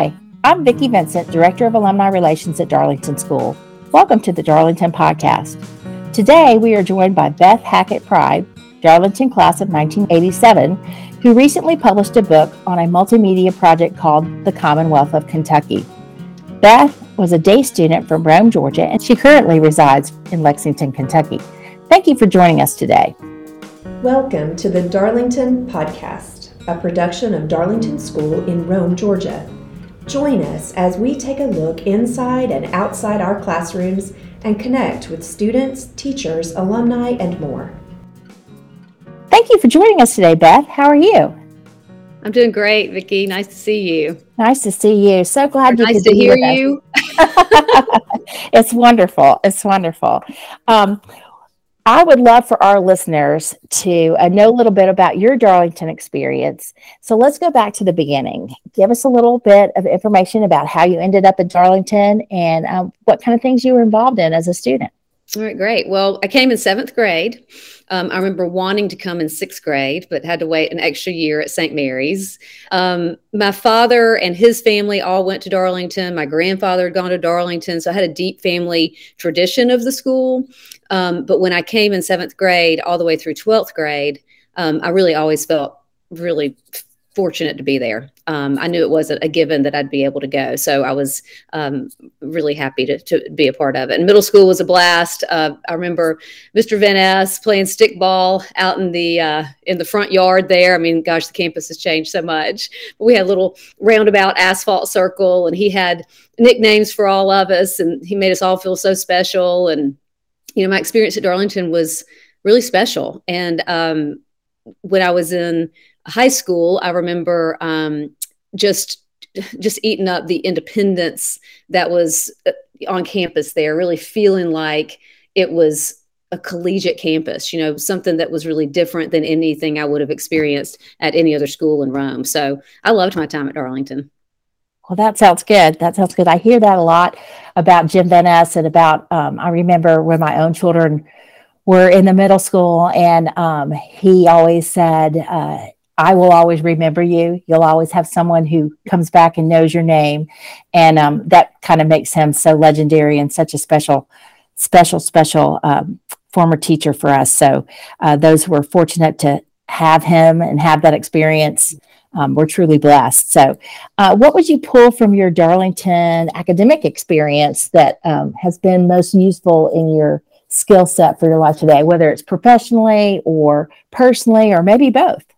Hi, I'm Vicki Vincent, Director of Alumni Relations at Darlington School. Welcome to the Darlington Podcast. Today we are joined by Beth Hackett Pride, Darlington class of 1987, who recently published a book on a multimedia project called The Commonwealth of Kentucky. Beth was a day student from Rome, Georgia, and she currently resides in Lexington, Kentucky. Thank you for joining us today. Welcome to the Darlington Podcast, a production of Darlington School in Rome, Georgia. Join us as we take a look inside and outside our classrooms and connect with students, teachers, alumni, and more. Thank you for joining us today, Beth. How are you? I'm doing great, Vicki. Nice to see you. Nice to see you. So glad you nice to hear you. it's wonderful. It's wonderful. Um, I would love for our listeners to uh, know a little bit about your Darlington experience. So let's go back to the beginning. Give us a little bit of information about how you ended up at Darlington and um, what kind of things you were involved in as a student. All right, great. Well, I came in seventh grade. Um, I remember wanting to come in sixth grade, but had to wait an extra year at St. Mary's. Um, my father and his family all went to Darlington. My grandfather had gone to Darlington. So I had a deep family tradition of the school. Um, but when I came in seventh grade, all the way through 12th grade, um, I really always felt really fortunate to be there. Um, I knew it wasn't a given that I'd be able to go, so I was um, really happy to, to be a part of it. And middle school was a blast. Uh, I remember Mr. Van Ness playing stickball out in the uh, in the front yard there. I mean, gosh, the campus has changed so much. But we had a little roundabout asphalt circle, and he had nicknames for all of us, and he made us all feel so special. And you know, my experience at Darlington was really special. And um, when I was in high school, I remember um, just just eating up the independence that was uh, on campus there, really feeling like it was a collegiate campus, you know, something that was really different than anything I would have experienced at any other school in Rome. So I loved my time at Darlington. Well, that sounds good. That sounds good. I hear that a lot about Jim Van Ness and about, um, I remember when my own children were in the middle school and um, he always said, uh, I will always remember you. You'll always have someone who comes back and knows your name. And um, that kind of makes him so legendary and such a special, special, special um, former teacher for us. So uh, those who are fortunate to have him and have that experience, um, we're truly blessed. So, uh, what would you pull from your Darlington academic experience that um, has been most useful in your skill set for your life today, whether it's professionally or personally, or maybe both?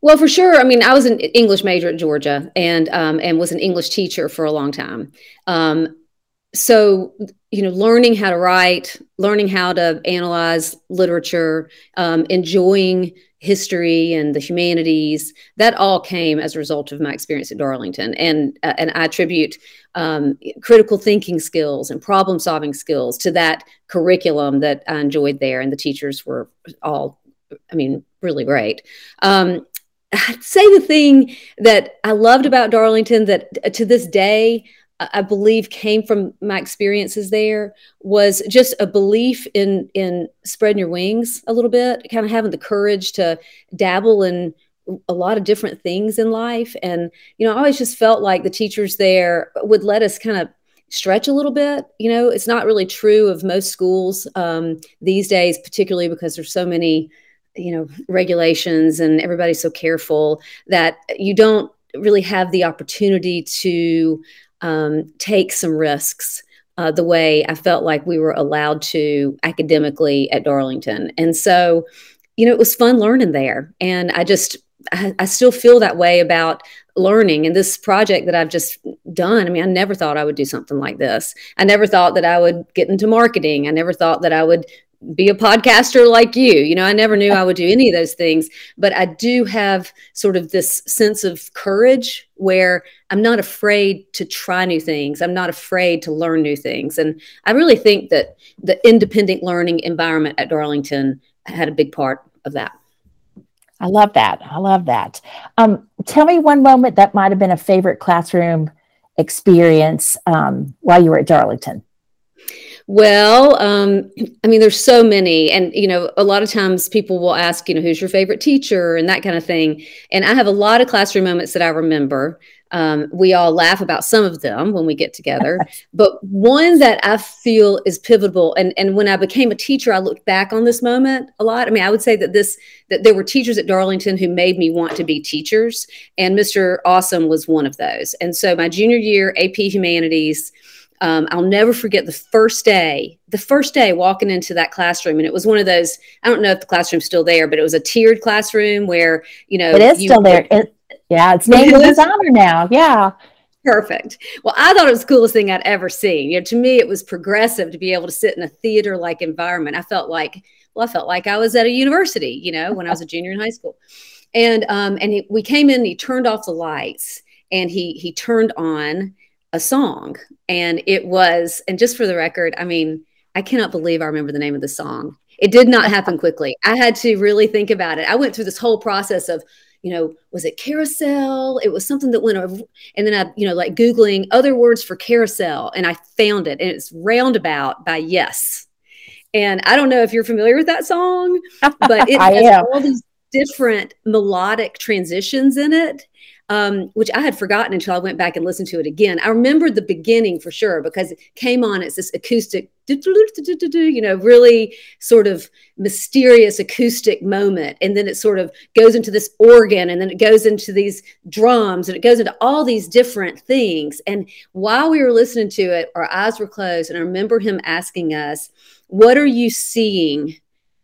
Well, for sure. I mean, I was an English major at Georgia and um, and was an English teacher for a long time. Um, so, you know, learning how to write, learning how to analyze literature, um, enjoying history and the humanities, that all came as a result of my experience at Darlington. And uh, and I attribute um, critical thinking skills and problem solving skills to that curriculum that I enjoyed there. And the teachers were all I mean, really great. Um, I'd say the thing that I loved about Darlington that uh, to this day I believe came from my experiences there was just a belief in in spreading your wings a little bit, kind of having the courage to dabble in a lot of different things in life. And you know, I always just felt like the teachers there would let us kind of stretch a little bit. You know, it's not really true of most schools um, these days, particularly because there's so many you know regulations and everybody's so careful that you don't really have the opportunity to um, take some risks uh, the way I felt like we were allowed to academically at Darlington. And so, you know, it was fun learning there. And I just, I, I still feel that way about learning and this project that I've just done. I mean, I never thought I would do something like this. I never thought that I would get into marketing. I never thought that I would be a podcaster like you. You know, I never knew I would do any of those things, but I do have sort of this sense of courage where I'm not afraid to try new things. I'm not afraid to learn new things. And I really think that the independent learning environment at Darlington had a big part of that. I love that. I love that. Um, tell me one moment that might have been a favorite classroom experience um, while you were at Darlington. Well, um, I mean, there's so many, and you know, a lot of times people will ask, you know, who's your favorite teacher and that kind of thing. And I have a lot of classroom moments that I remember. Um, we all laugh about some of them when we get together, but one that I feel is pivotal. And and when I became a teacher, I looked back on this moment a lot. I mean, I would say that this that there were teachers at Darlington who made me want to be teachers, and Mr. Awesome was one of those. And so my junior year AP Humanities um, I'll never forget the first day, the first day walking into that classroom. And it was one of those, I don't know if the classroom's still there, but it was a tiered classroom where, you know, it is still there. It, yeah, it's named in his honor now. Yeah. Perfect. Well, I thought it was the coolest thing I'd ever seen. You know, to me, it was progressive to be able to sit in a theater like environment. I felt like, well, I felt like I was at a university, you know, when I was a junior in high school. And um, and he, we came in, and he turned off the lights, and he he turned on a song. And it was and just for the record i mean i cannot believe i remember the name of the song. It did not happen quickly. I had to really think about it. I went through this whole process of you know was it carousel? It was something that went over and then i you know like googling other words for carousel and i found it. And it's roundabout by yes. And i don't know if you're familiar with that song but it has all these different melodic transitions in it um, which I had forgotten until I went back and listened to it again. I remembered the beginning for sure because it came on. It's this acoustic, you know, really sort of mysterious acoustic moment. And then it sort of goes into this organ and then it goes into these drums and it goes into all these different things. And while we were listening to it, our eyes were closed. And I remember him asking us, What are you seeing?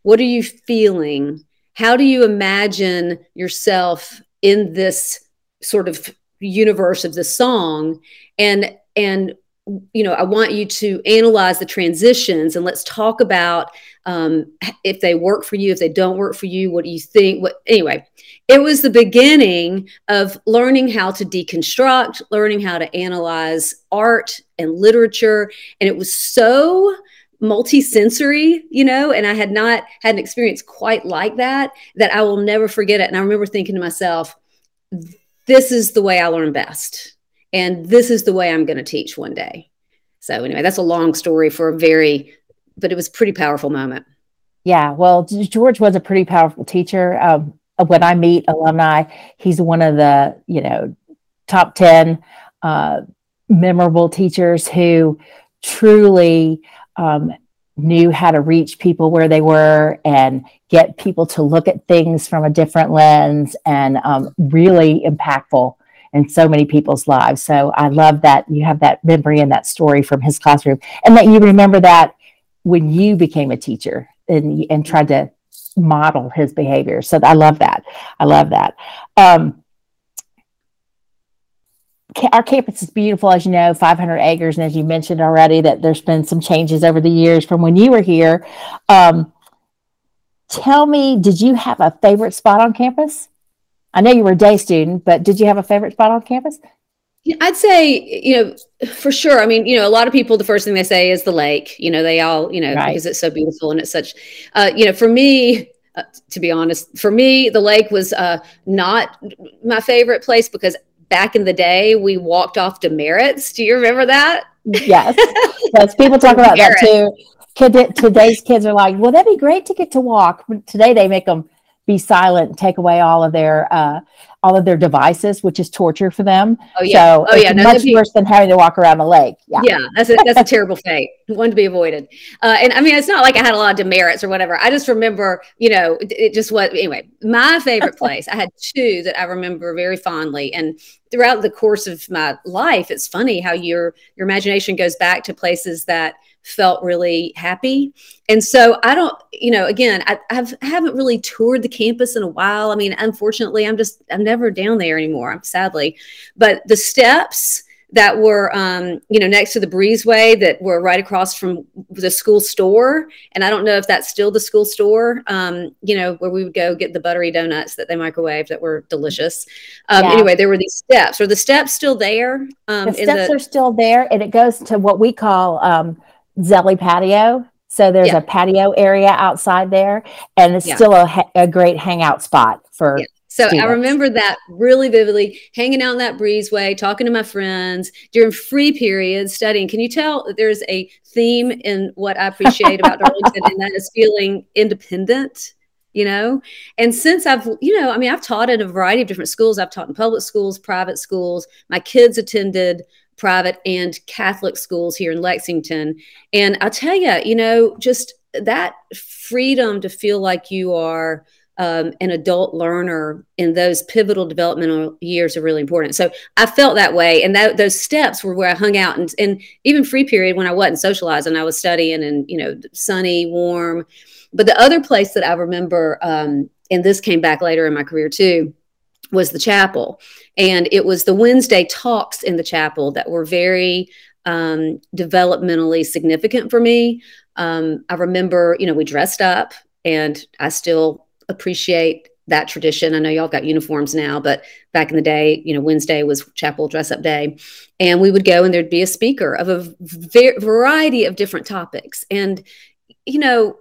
What are you feeling? How do you imagine yourself in this sort of universe of the song. And and you know i want you to analyze the transitions and let's talk about um, if they work for you if they don't work for you what do you think? What anyway it was the beginning of learning how to deconstruct learning how to analyze art and literature. And it was so multi-sensory you know and i had not had an experience quite like that that i will never forget it. And i remember thinking to myself this is the way I learn best. And this is the way I'm going to teach one day. So, anyway, that's a long story for a very, but it was pretty powerful moment. Yeah. Well, George was a pretty powerful teacher. Um, when I meet alumni, he's one of the, you know, top 10 uh, memorable teachers who truly um, knew how to reach people where they were and get people to look at things from a different lens and um, really impactful in so many people's lives. So I love that you have that memory and that story from his classroom and that you remember that when you became a teacher and, and tried to model his behavior. So I love that. I love that. Um, our campus is beautiful, as you know, 500 acres. And as you mentioned already, that there's been some changes over the years from when you were here. Um, tell me, did you have a favorite spot on campus? I know you were a day student, but did you have a favorite spot on campus? I'd say, you know, for sure. I mean, you know, a lot of people, the first thing they say is the lake. You know, they all, you know, right. because it's so beautiful and it's such, uh, you know, for me, uh, to be honest, for me, the lake was uh, not my favorite place because back in the day, we walked off demerits. Do you remember that? Yes. yes. People talk about that too. Today's kids are like, well, that'd be great to get to walk. Today they make them be silent and take away all of their uh, all of their devices, which is torture for them. Oh yeah, so oh yeah, no, much be, worse than having to walk around the lake. Yeah, yeah, that's a that's a terrible fate, one to be avoided. Uh, and I mean, it's not like I had a lot of demerits or whatever. I just remember, you know, it, it just was anyway. My favorite place, I had two that I remember very fondly, and throughout the course of my life, it's funny how your your imagination goes back to places that felt really happy. And so I don't, you know, again, I, I've, I haven't really toured the campus in a while. I mean, unfortunately, I'm just, I'm never down there anymore, sadly. But the steps, that were um, you know next to the breezeway that were right across from the school store and i don't know if that's still the school store um, you know where we would go get the buttery donuts that they microwaved that were delicious um, yeah. anyway there were these steps are the steps still there um, the steps the- are still there and it goes to what we call Zelli patio. So there's yeah. a patio area outside there, and it's yeah. still a, a great hangout spot for So students. I remember that really vividly, hanging out in that breezeway, talking to my friends during free periods, studying. Can you tell that there's a theme in what I appreciate about Darlington, and that is feeling independent? You know, and since I've, you know, I mean, I've taught at a variety of different schools. I've taught in public schools, private schools. My kids attended private and Catholic schools here in Lexington. And I'll tell you, you know, just that freedom to feel like you are um, an adult learner in those pivotal developmental years are really important. So I felt that way, and that, those steps were where I hung out, and, and even free period when I wasn't socializing, I was studying, and you know, sunny, warm. But the other place that I remember, um, and this came back later in my career too, was the chapel, and it was the Wednesday talks in the chapel that were very um, developmentally significant for me. Um, I remember, you know, we dressed up, and I still appreciate that tradition. I know y'all got uniforms now, but back in the day, you know, Wednesday was chapel dress up day. And we would go and there'd be a speaker of a variety of different topics. And, you know,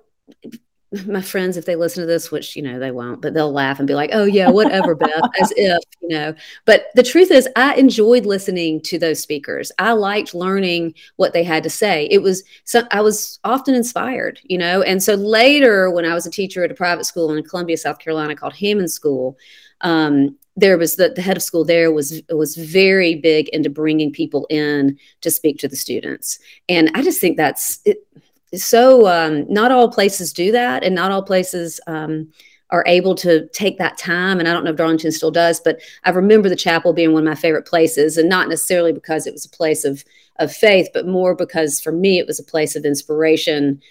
my friends, if they listen to this, which you know they won't, but they'll laugh and be like, "Oh yeah, whatever, Beth," as if you know. But the truth is, I enjoyed listening to those speakers. I liked learning what they had to say. It was so I was often inspired, you know. And so later, when I was a teacher at a private school in Columbia, South Carolina, called Hammond School, um, there was the, the head of school there was was very big into bringing people in to speak to the students, and I just think that's it, so um, not all places do that, and not all places um, are able to take that time. And I don't know if Darlington still does, but I remember the chapel being one of my favorite places, and not necessarily because it was a place of of faith, but more because for me it was a place of inspiration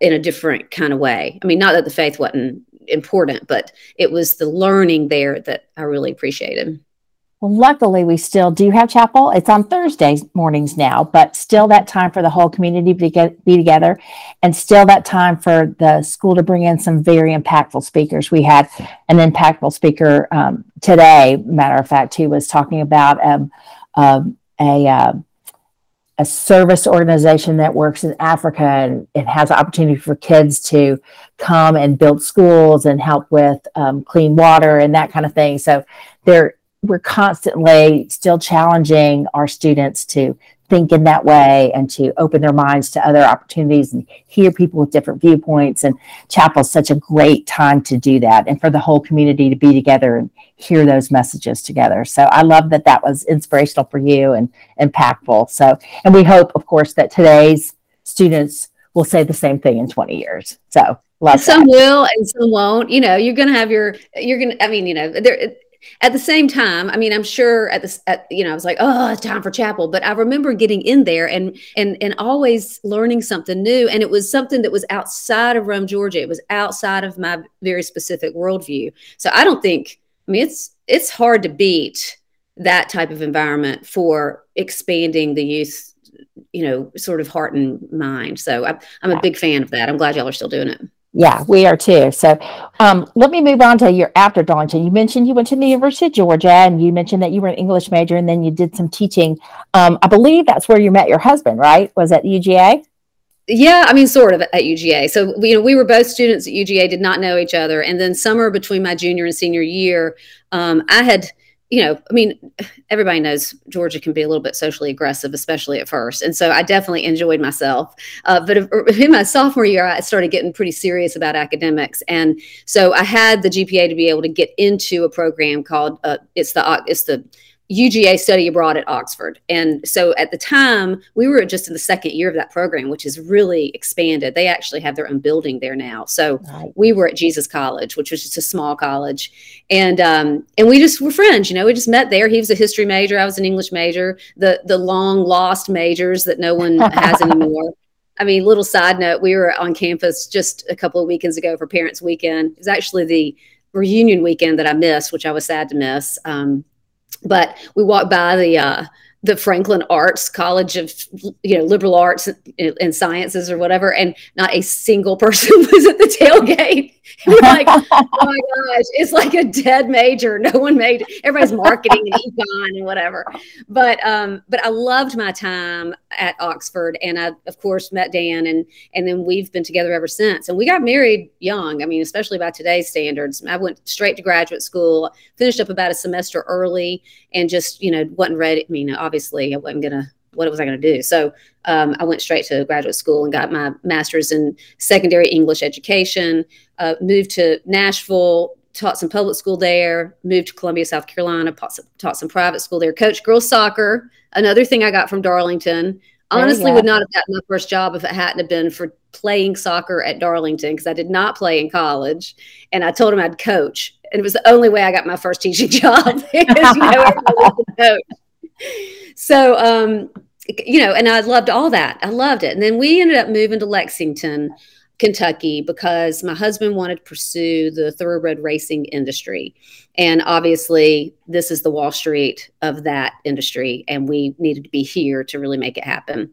in a different kind of way. I mean, not that the faith wasn't important, but it was the learning there that I really appreciated. Luckily, we still do have chapel. It's on Thursday mornings now, but still that time for the whole community to get, be together, and still that time for the school to bring in some very impactful speakers. We had an impactful speaker um, today. Matter of fact, who was talking about um, um, a uh, a service organization that works in Africa and it has opportunity for kids to come and build schools and help with um, clean water and that kind of thing. So there we're constantly still challenging our students to think in that way and to open their minds to other opportunities and hear people with different viewpoints. And chapel is such a great time to do that and for the whole community to be together and hear those messages together. So I love that that was inspirational for you and impactful. So, and we hope, of course, that today's students will say the same thing in 20 years. So, Love some that. will and some won't. You know, you're going to have your, you're going to, I mean, you know, there, at the same time, I mean, I'm sure at this, at, you know, I was like, oh, it's time for chapel. But I remember getting in there and and and always learning something new, and it was something that was outside of Rome, Georgia. It was outside of my very specific worldview. So I don't think, I mean, it's it's hard to beat that type of environment for expanding the youth, you know, sort of heart and mind. So I, I'm a big fan of that. I'm glad y'all are still doing it. Yeah, we are too. So um, let me move on to your after Darlington. You mentioned you went to the University of Georgia and you mentioned that you were an English major and then you did some teaching. Um, I believe that's where you met your husband, right? Was at UGA? Yeah, I mean, sort of at UGA. So, you know, we were both students at UGA, did not know each other. And then summer between my junior and senior year, um, I had you know, I mean, everybody knows Georgia can be a little bit socially aggressive, especially at first. And so I definitely enjoyed myself. Uh, but in my sophomore year, I started getting pretty serious about academics. And so I had the GPA to be able to get into a program called, uh, it's the, it's the, UGA study abroad at Oxford. And so at the time, we were just in the second year of that program, which has really expanded. They actually have their own building there now. So right. we were at Jesus College, which was just a small college. And um, and we just were friends, you know, we just met there. He was a history major, I was an English major, the the long lost majors that no one has anymore. I mean, little side note, we were on campus just a couple of weekends ago for Parents Weekend. It was actually the reunion weekend that I missed, which I was sad to miss. Um, but we walked by the uh, the Franklin Arts College of you know liberal arts and sciences or whatever, and not a single person was at the tailgate. we're like, oh my gosh, it's like a dead major. No one made. Everybody's marketing and econ and whatever. But um, but I loved my time at Oxford, and I of course met Dan, and and then we've been together ever since. And we got married young. I mean, especially by today's standards. I went straight to graduate school, finished up about a semester early, and just you know wasn't ready. I mean, I wasn't gonna. What was I going to do? So um, I went straight to graduate school and got my master's in secondary English education. Uh, moved to Nashville, taught some public school there. Moved to Columbia, South Carolina, taught some, taught some private school there. Coached girls soccer. Another thing I got from Darlington. Honestly, would not have gotten my first job if it hadn't have been for playing soccer at Darlington because I did not play in college, and I told him I'd coach, and it was the only way I got my first teaching job you know coach so um, you know and i loved all that. I loved it. And then we ended up moving to lexington kentucky because my husband wanted to pursue the thoroughbred racing industry. And obviously this is the wall street of that industry and we needed to be here to really make it happen.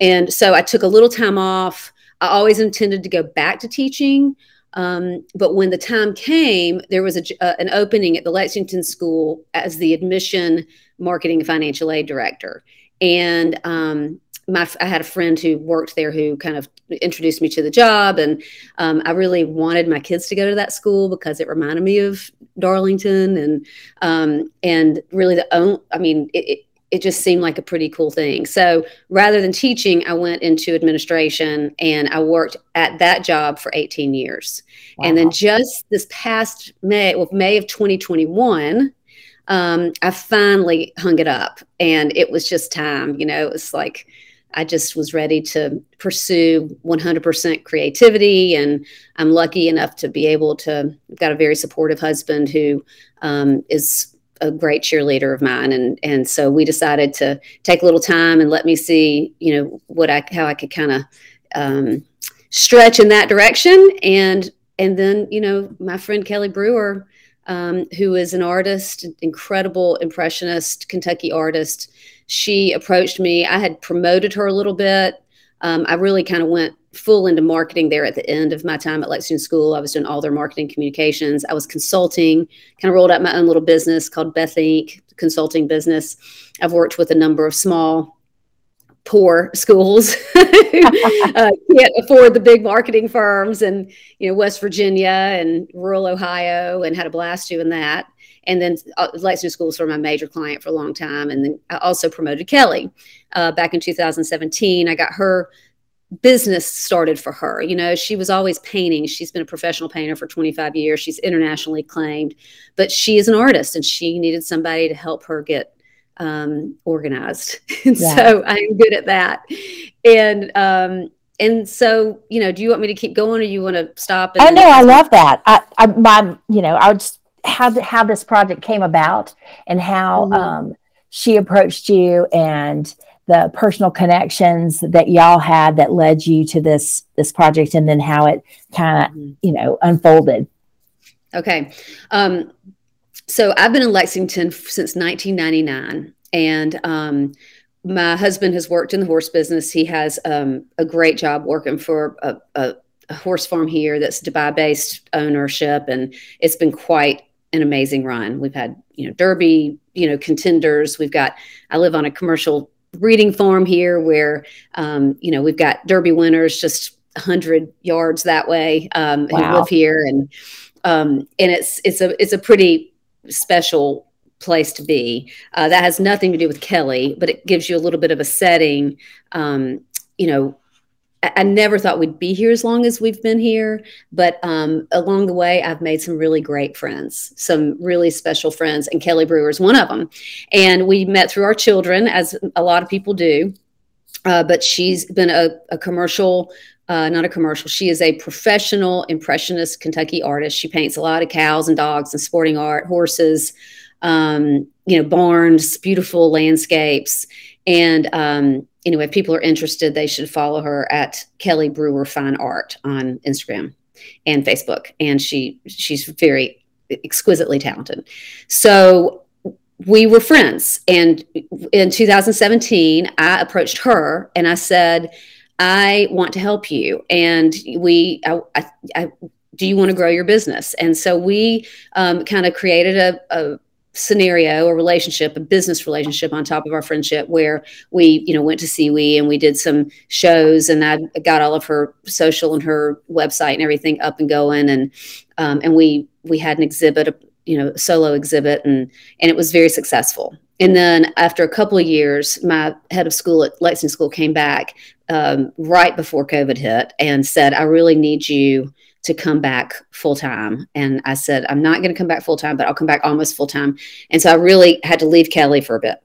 And so i took a little time off. I always intended to go back to teaching um, but when the time came, there was a, uh, an opening at the Lexington School as the admission marketing financial aid director. And um, my, I had a friend who worked there who kind of introduced me to the job. And um, I really wanted my kids to go to that school because it reminded me of Darlington and, um, and really the own, I mean, it, it, it just seemed like a pretty cool thing. So rather than teaching, I went into administration and I worked at that job for 18 years. Wow. And then just this past May, well, May of 2021, um, I finally hung it up and it was just time. You know, it was like I just was ready to pursue 100% creativity. And I'm lucky enough to be able to, I've got a very supportive husband who um, is a great cheerleader of mine. And, and so we decided to take a little time and let me see, you know, what I, how I could kind of um, stretch in that direction. And, and then, you know, my friend Kelly Brewer, um, who is an artist, incredible impressionist, Kentucky artist. She approached me. I had promoted her a little bit. Um, I really kind of went full into marketing there at the end of my time at Lexington School. I was doing all their marketing communications. I was consulting, kind of rolled out my own little business called Beth Inc. consulting business. I've worked with a number of small poor schools uh, can't afford the big marketing firms and you know west virginia and rural ohio and had a blast doing that and then uh, lexington schools were my major client for a long time and then i also promoted kelly uh, back in 2017 i got her business started for her you know she was always painting she's been a professional painter for 25 years she's internationally acclaimed but she is an artist and she needed somebody to help her get um, organized. And yeah. so I'm good at that. And um, and so you know, do you want me to keep going, or you want to stop? I know I love that. I, I my you know I just how how this project came about and how mm-hmm. um, she approached you and the personal connections that y'all had that led you to this this project and then how it kind of mm-hmm. you know unfolded okay um, so I've been in Lexington since 1999, and um, my husband has worked in the horse business. He has um, a great job working for a, a, a horse farm here that's Dubai-based ownership, and it's been quite an amazing run. We've had you know Derby, you know contenders. We've got. I live on a commercial breeding farm here where um, you know we've got Derby winners just 100 yards that way um, wow. who live here, and um, and it's it's a it's a pretty special place to be. Uh, that has nothing to do with Kelly, but it gives you a little bit of a setting. Um, you know, I, never thought we'd be here as long as we've been here, but um, along the way, I've made some really great friends, some really special friends, and Kelly Brewer is one of them. And we met through our children, as a lot of people do. Uh, but she's been a, a commercial uh, not a commercial. She is a professional impressionist Kentucky artist. She paints a lot of cows and dogs and sporting art, horses, um, you know, barns, beautiful landscapes. And um, anyway, if people are interested, they should follow her at Kelly Brewer Fine Art on Instagram and Facebook. And she she's very exquisitely talented. So we were friends. And in 2017, I approached her and I said, I want to help you. And we, I, I, I do you want to grow your business? And so we um, kind of created a, a scenario, a relationship, a business relationship on top of our friendship where we, you know, went to SEWE and we did some shows and I got all of her social and her website and everything up and going. And, um, and we, we had an exhibit, you know, solo exhibit and, and it was very successful. And then after a couple of years, my head of school at Lexington School came back um, right before COVID hit and said, I really need you to come back full time. And I said, I'm not going to come back full time, but I'll come back almost full time. And so I really had to leave Kelly for a bit.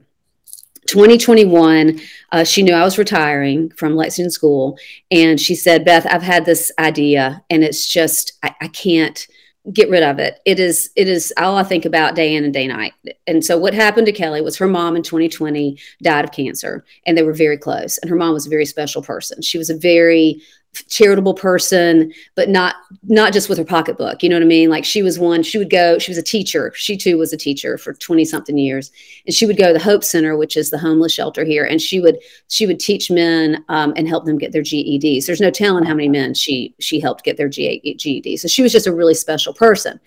2021, uh, she knew I was retiring from Lexington School. And she said, Beth, I've had this idea and it's just, I, I can't get rid of it. It is it is all I think about day in and day night. And so what happened to Kelly was her mom in 2020 died of cancer and they were very close. And her mom was a very special person. She was a very charitable person but not not just with her pocketbook you know what i mean like she was one she would go she was a teacher she too was a teacher for 20 something years and she would go to the hope center which is the homeless shelter here and she would she would teach men um, and help them get their geds there's no telling how many men she she helped get their ged so she was just a really special person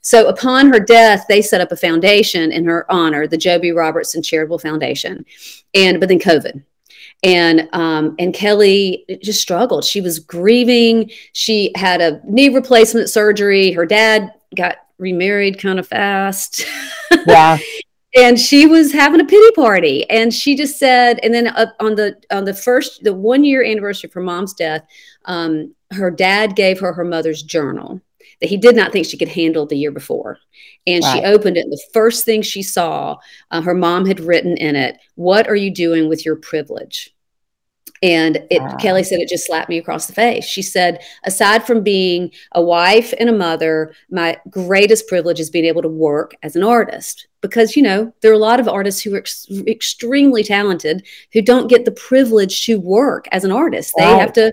so upon her death, they set up a foundation in her honor, the Joe B. Robertson Charitable Foundation. And but then COVID and um, and Kelly just struggled. She was grieving. She had a knee replacement surgery. Her dad got remarried kind of fast. Yeah. and she was having a pity party and she just said and then uh, on the on the first the one year anniversary of her mom's death um, her dad gave her her mother's journal that he did not think she could handle the year before. And she opened it. And the first thing she saw, uh, her mom had written in it, What are you doing with your privilege? And it, wow. Kelly said it just slapped me across the face. She said, aside from being a wife and a mother, my greatest privilege is being able to work as an artist. Because, you know, there are a lot of artists who are ex- extremely talented who don't get the privilege to work as an artist. They have to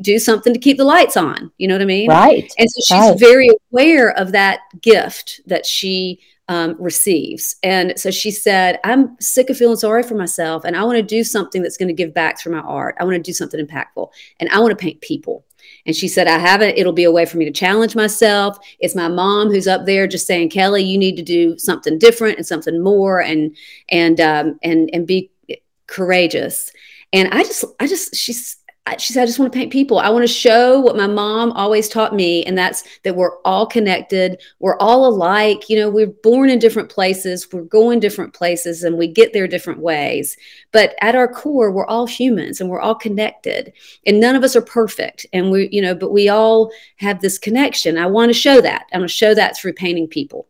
do something to keep the lights on. You know what I mean? Right. And so she's right. very aware of that gift that she um, receives. And so she said, I'm sick of feeling sorry for myself and I want to do something that's going to give back through my art. I want to do something impactful and I want to paint people. And she said, I haven't, it'll be a way for me to challenge myself. It's my mom who's up there just saying, Kelly, you need to do something different and something more and, and, um, and, and be courageous. And I just, I just, she's, she said, I just want to paint people. I want to show what my mom always taught me, and that's that we're all connected. We're all alike. You know, we're born in different places, we're going different places, and we get there different ways. But at our core, we're all humans and we're all connected. And none of us are perfect. And we, you know, but we all have this connection. I want to show that. I want to show that through painting people.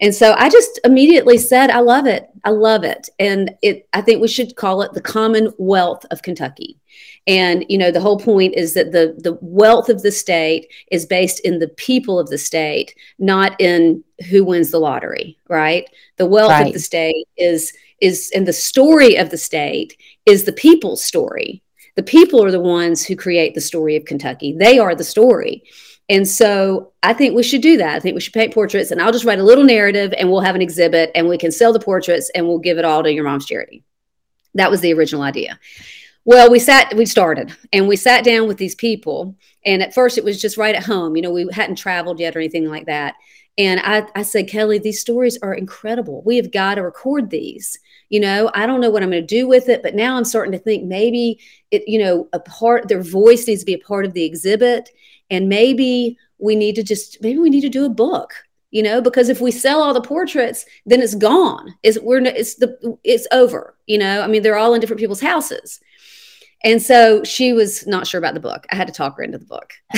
And so I just immediately said, I love it. I love it. And it I think we should call it the commonwealth of Kentucky. And you know the whole point is that the the wealth of the state is based in the people of the state not in who wins the lottery right? The wealth right. of the state is is and the story of the state is the people's story. The people are the ones who create the story of kentucky. They are the story and so I think we should do that. I think we should paint portraits and I'll just write a little narrative and we'll have an exhibit and we can sell the portraits and we'll give it all to your mom's charity. That was the original idea. Well, we sat, we started and we sat down with these people. And at first it was just right at home. You know, we hadn't traveled yet or anything like that. And I, I said, Kelly, these stories are incredible. We have got to record these. You know, I don't know what I'm going to do with it, but now I'm starting to think maybe it, you know, a part, their voice needs to be a part of the exhibit. And maybe we need to just, maybe we need to do a book you know because if we sell all the portraits then it's gone it's we're it's the it's over you know i mean they're all in different people's houses and so she was not sure about the book. I had to talk her into the book.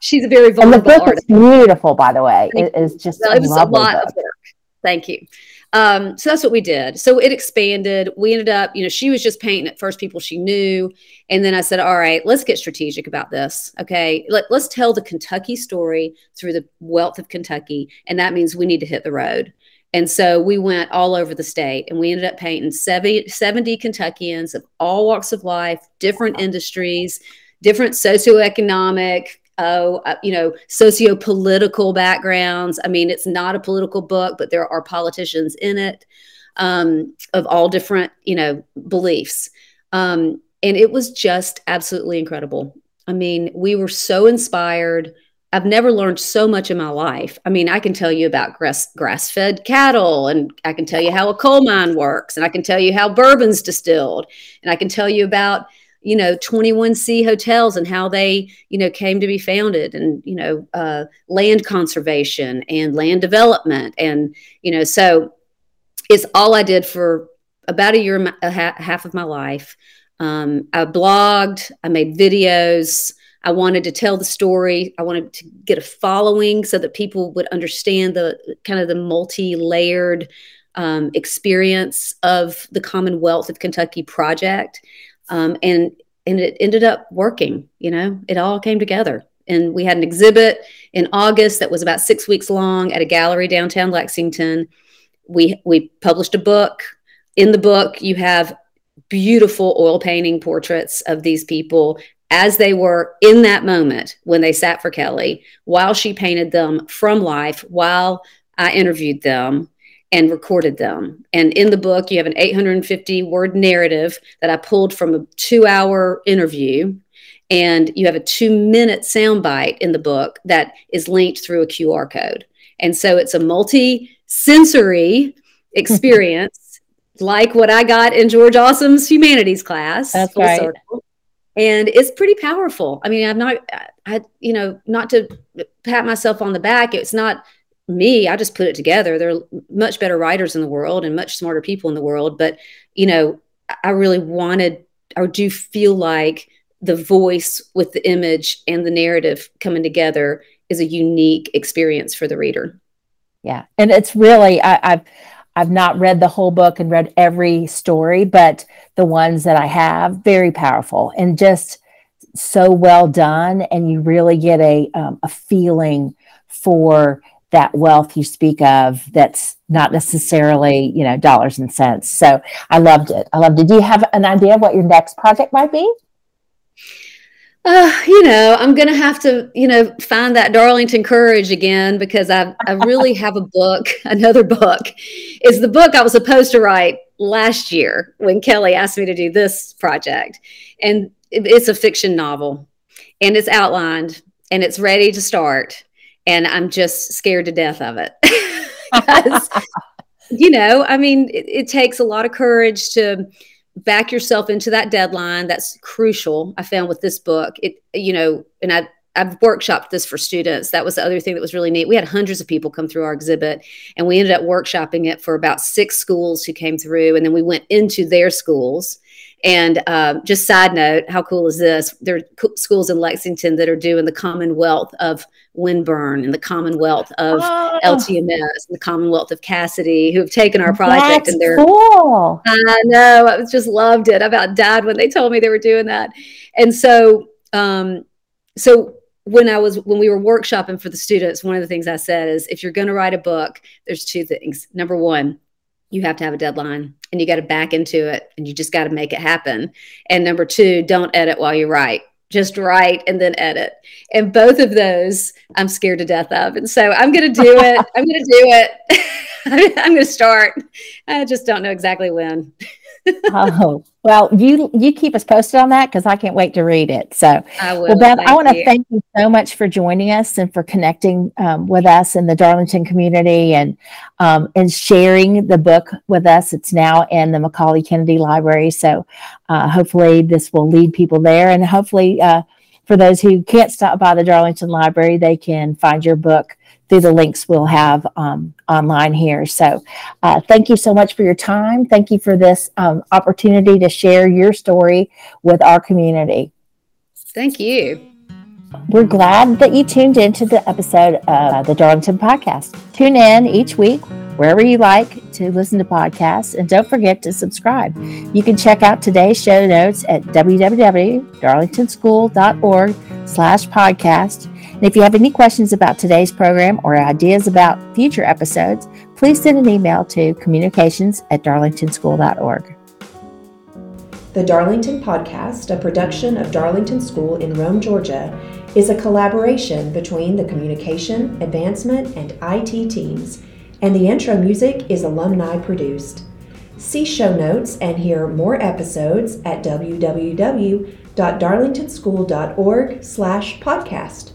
She's a very vulnerable and the book artist. is beautiful, by the way. It is just well, it was a lot book. of work. Thank you. Um, so that's what we did. So it expanded. We ended up, you know, she was just painting at first people she knew. And then I said, all right, let's get strategic about this. Okay. Let, let's tell the Kentucky story through the wealth of Kentucky. And that means we need to hit the road. And so we went all over the state and we ended up painting 70, 70 Kentuckians of all walks of life, different industries, different socioeconomic oh, uh, you know, socio political backgrounds. I mean, it's not a political book, but there are politicians in it um, of all different, you know, beliefs. Um, and it was just absolutely incredible. I mean, we were so inspired. I've never learned so much in my life. I mean, I can tell you about grass grass fed cattle, and I can tell you how a coal mine works, and I can tell you how bourbon's distilled, and I can tell you about you know 21c hotels and how they you know came to be founded and you know uh, land conservation and land development and you know so it's all i did for about a year a half of my life um, I blogged, I made videos. I wanted to tell the story. I wanted to get a following so that people would understand the kind of the multi layered um, experience of the Commonwealth of Kentucky project. Um, and, and it ended up working, you know, it all came together. And we had an exhibit in August that was about six weeks long at a gallery downtown Lexington. We, we published a book. In the book, you have beautiful oil painting portraits of these people as they were in that moment when they sat for Kelly, while she painted them from life, while I interviewed them and recorded them. And in the book, you have an 850 word narrative that I pulled from a two hour interview. And you have a two minute soundbite in the book that is linked through a QR code. And so it's a multi sensory experience like what I got in George Awesome's humanities class. That's right. Circle. And it's pretty powerful. I mean, I'm not, I, you know, not to pat myself on the back. It's not me. I just put it together. There are much better writers in the world and much smarter people in the world. But, you know, I really wanted, or do feel like the voice with the image and the narrative coming together is a unique experience for the reader. Yeah. And it's really, I, I've, I've not read the whole book and read every story, but the ones that I have, very powerful and just so well done. And you really get a, um, a feeling for that wealth you speak of that's not necessarily, you know, dollars and cents. So I loved it. I loved it. Do you have an idea of what your next project might be? uh, you know, I'm to have to, you know, find that Darlington courage again because I, I really have a book, another book. Is the book I was supposed to write last year when Kelly asked me to do this project. And it's a fiction novel and it's outlined and it's ready to start. And I'm just scared to death of it. because, you know, I mean, it, it takes a lot of courage to, back yourself into that deadline that's crucial i found with this book it you know and i I've workshopped this for students. That was the other thing that was really neat. We had hundreds of people come through our exhibit, and we ended up workshopping it for about six schools who came through. And then we went into their schools and um, just side note, how cool is this? There are schools in Lexington that are doing the Commonwealth of Winburn and the Commonwealth of oh. LTMS and the Commonwealth of Cassidy who have taken our project That's and they're cool. I know. I just loved it. I about died when they told me they were doing that. And so, um, so when I was when we were workshopping for the students, one of the things I said is if you're going to write a book, there's two things. Number one, you have to have a deadline and you got to back into it and you just got to make it happen. And number two, don't edit while you write. Just write and then edit. And both of those I'm scared to death of. And so I'm going to do it. I'm going to do it. I'm going to start. I just don't know exactly when. Oh well you you keep us posted on that because i can't wait to read it. So I will, well beth i want to thank you so much for joining us and for connecting um, with us in the darlington community and um, and sharing the book with us. It's now in the macaulay kennedy library. So uh, hopefully this will lead people there. And hopefully uh, for those who can't stop by the darlington library they can find your book through the links we'll have um, online here. So, uh, thank you so much for your time. Thank you for this um, opportunity to share your story with our community. Thank you. We're glad that you tuned into the episode of the Darlington Podcast. Tune in each week wherever you like to listen to podcasts, and don't forget to subscribe. You can check out today's show notes at www.darlingtonschool.org slash podcast and if you have any questions about today's program or ideas about future episodes, please send an email to communications at darlingtonschool.org. The Darlington Podcast, a production of Darlington School in Rome, Georgia, is a collaboration between the Communication, Advancement, and IT teams, and the intro music is alumni produced. See show notes and hear more episodes at www.darlingtonschool.org/podcast.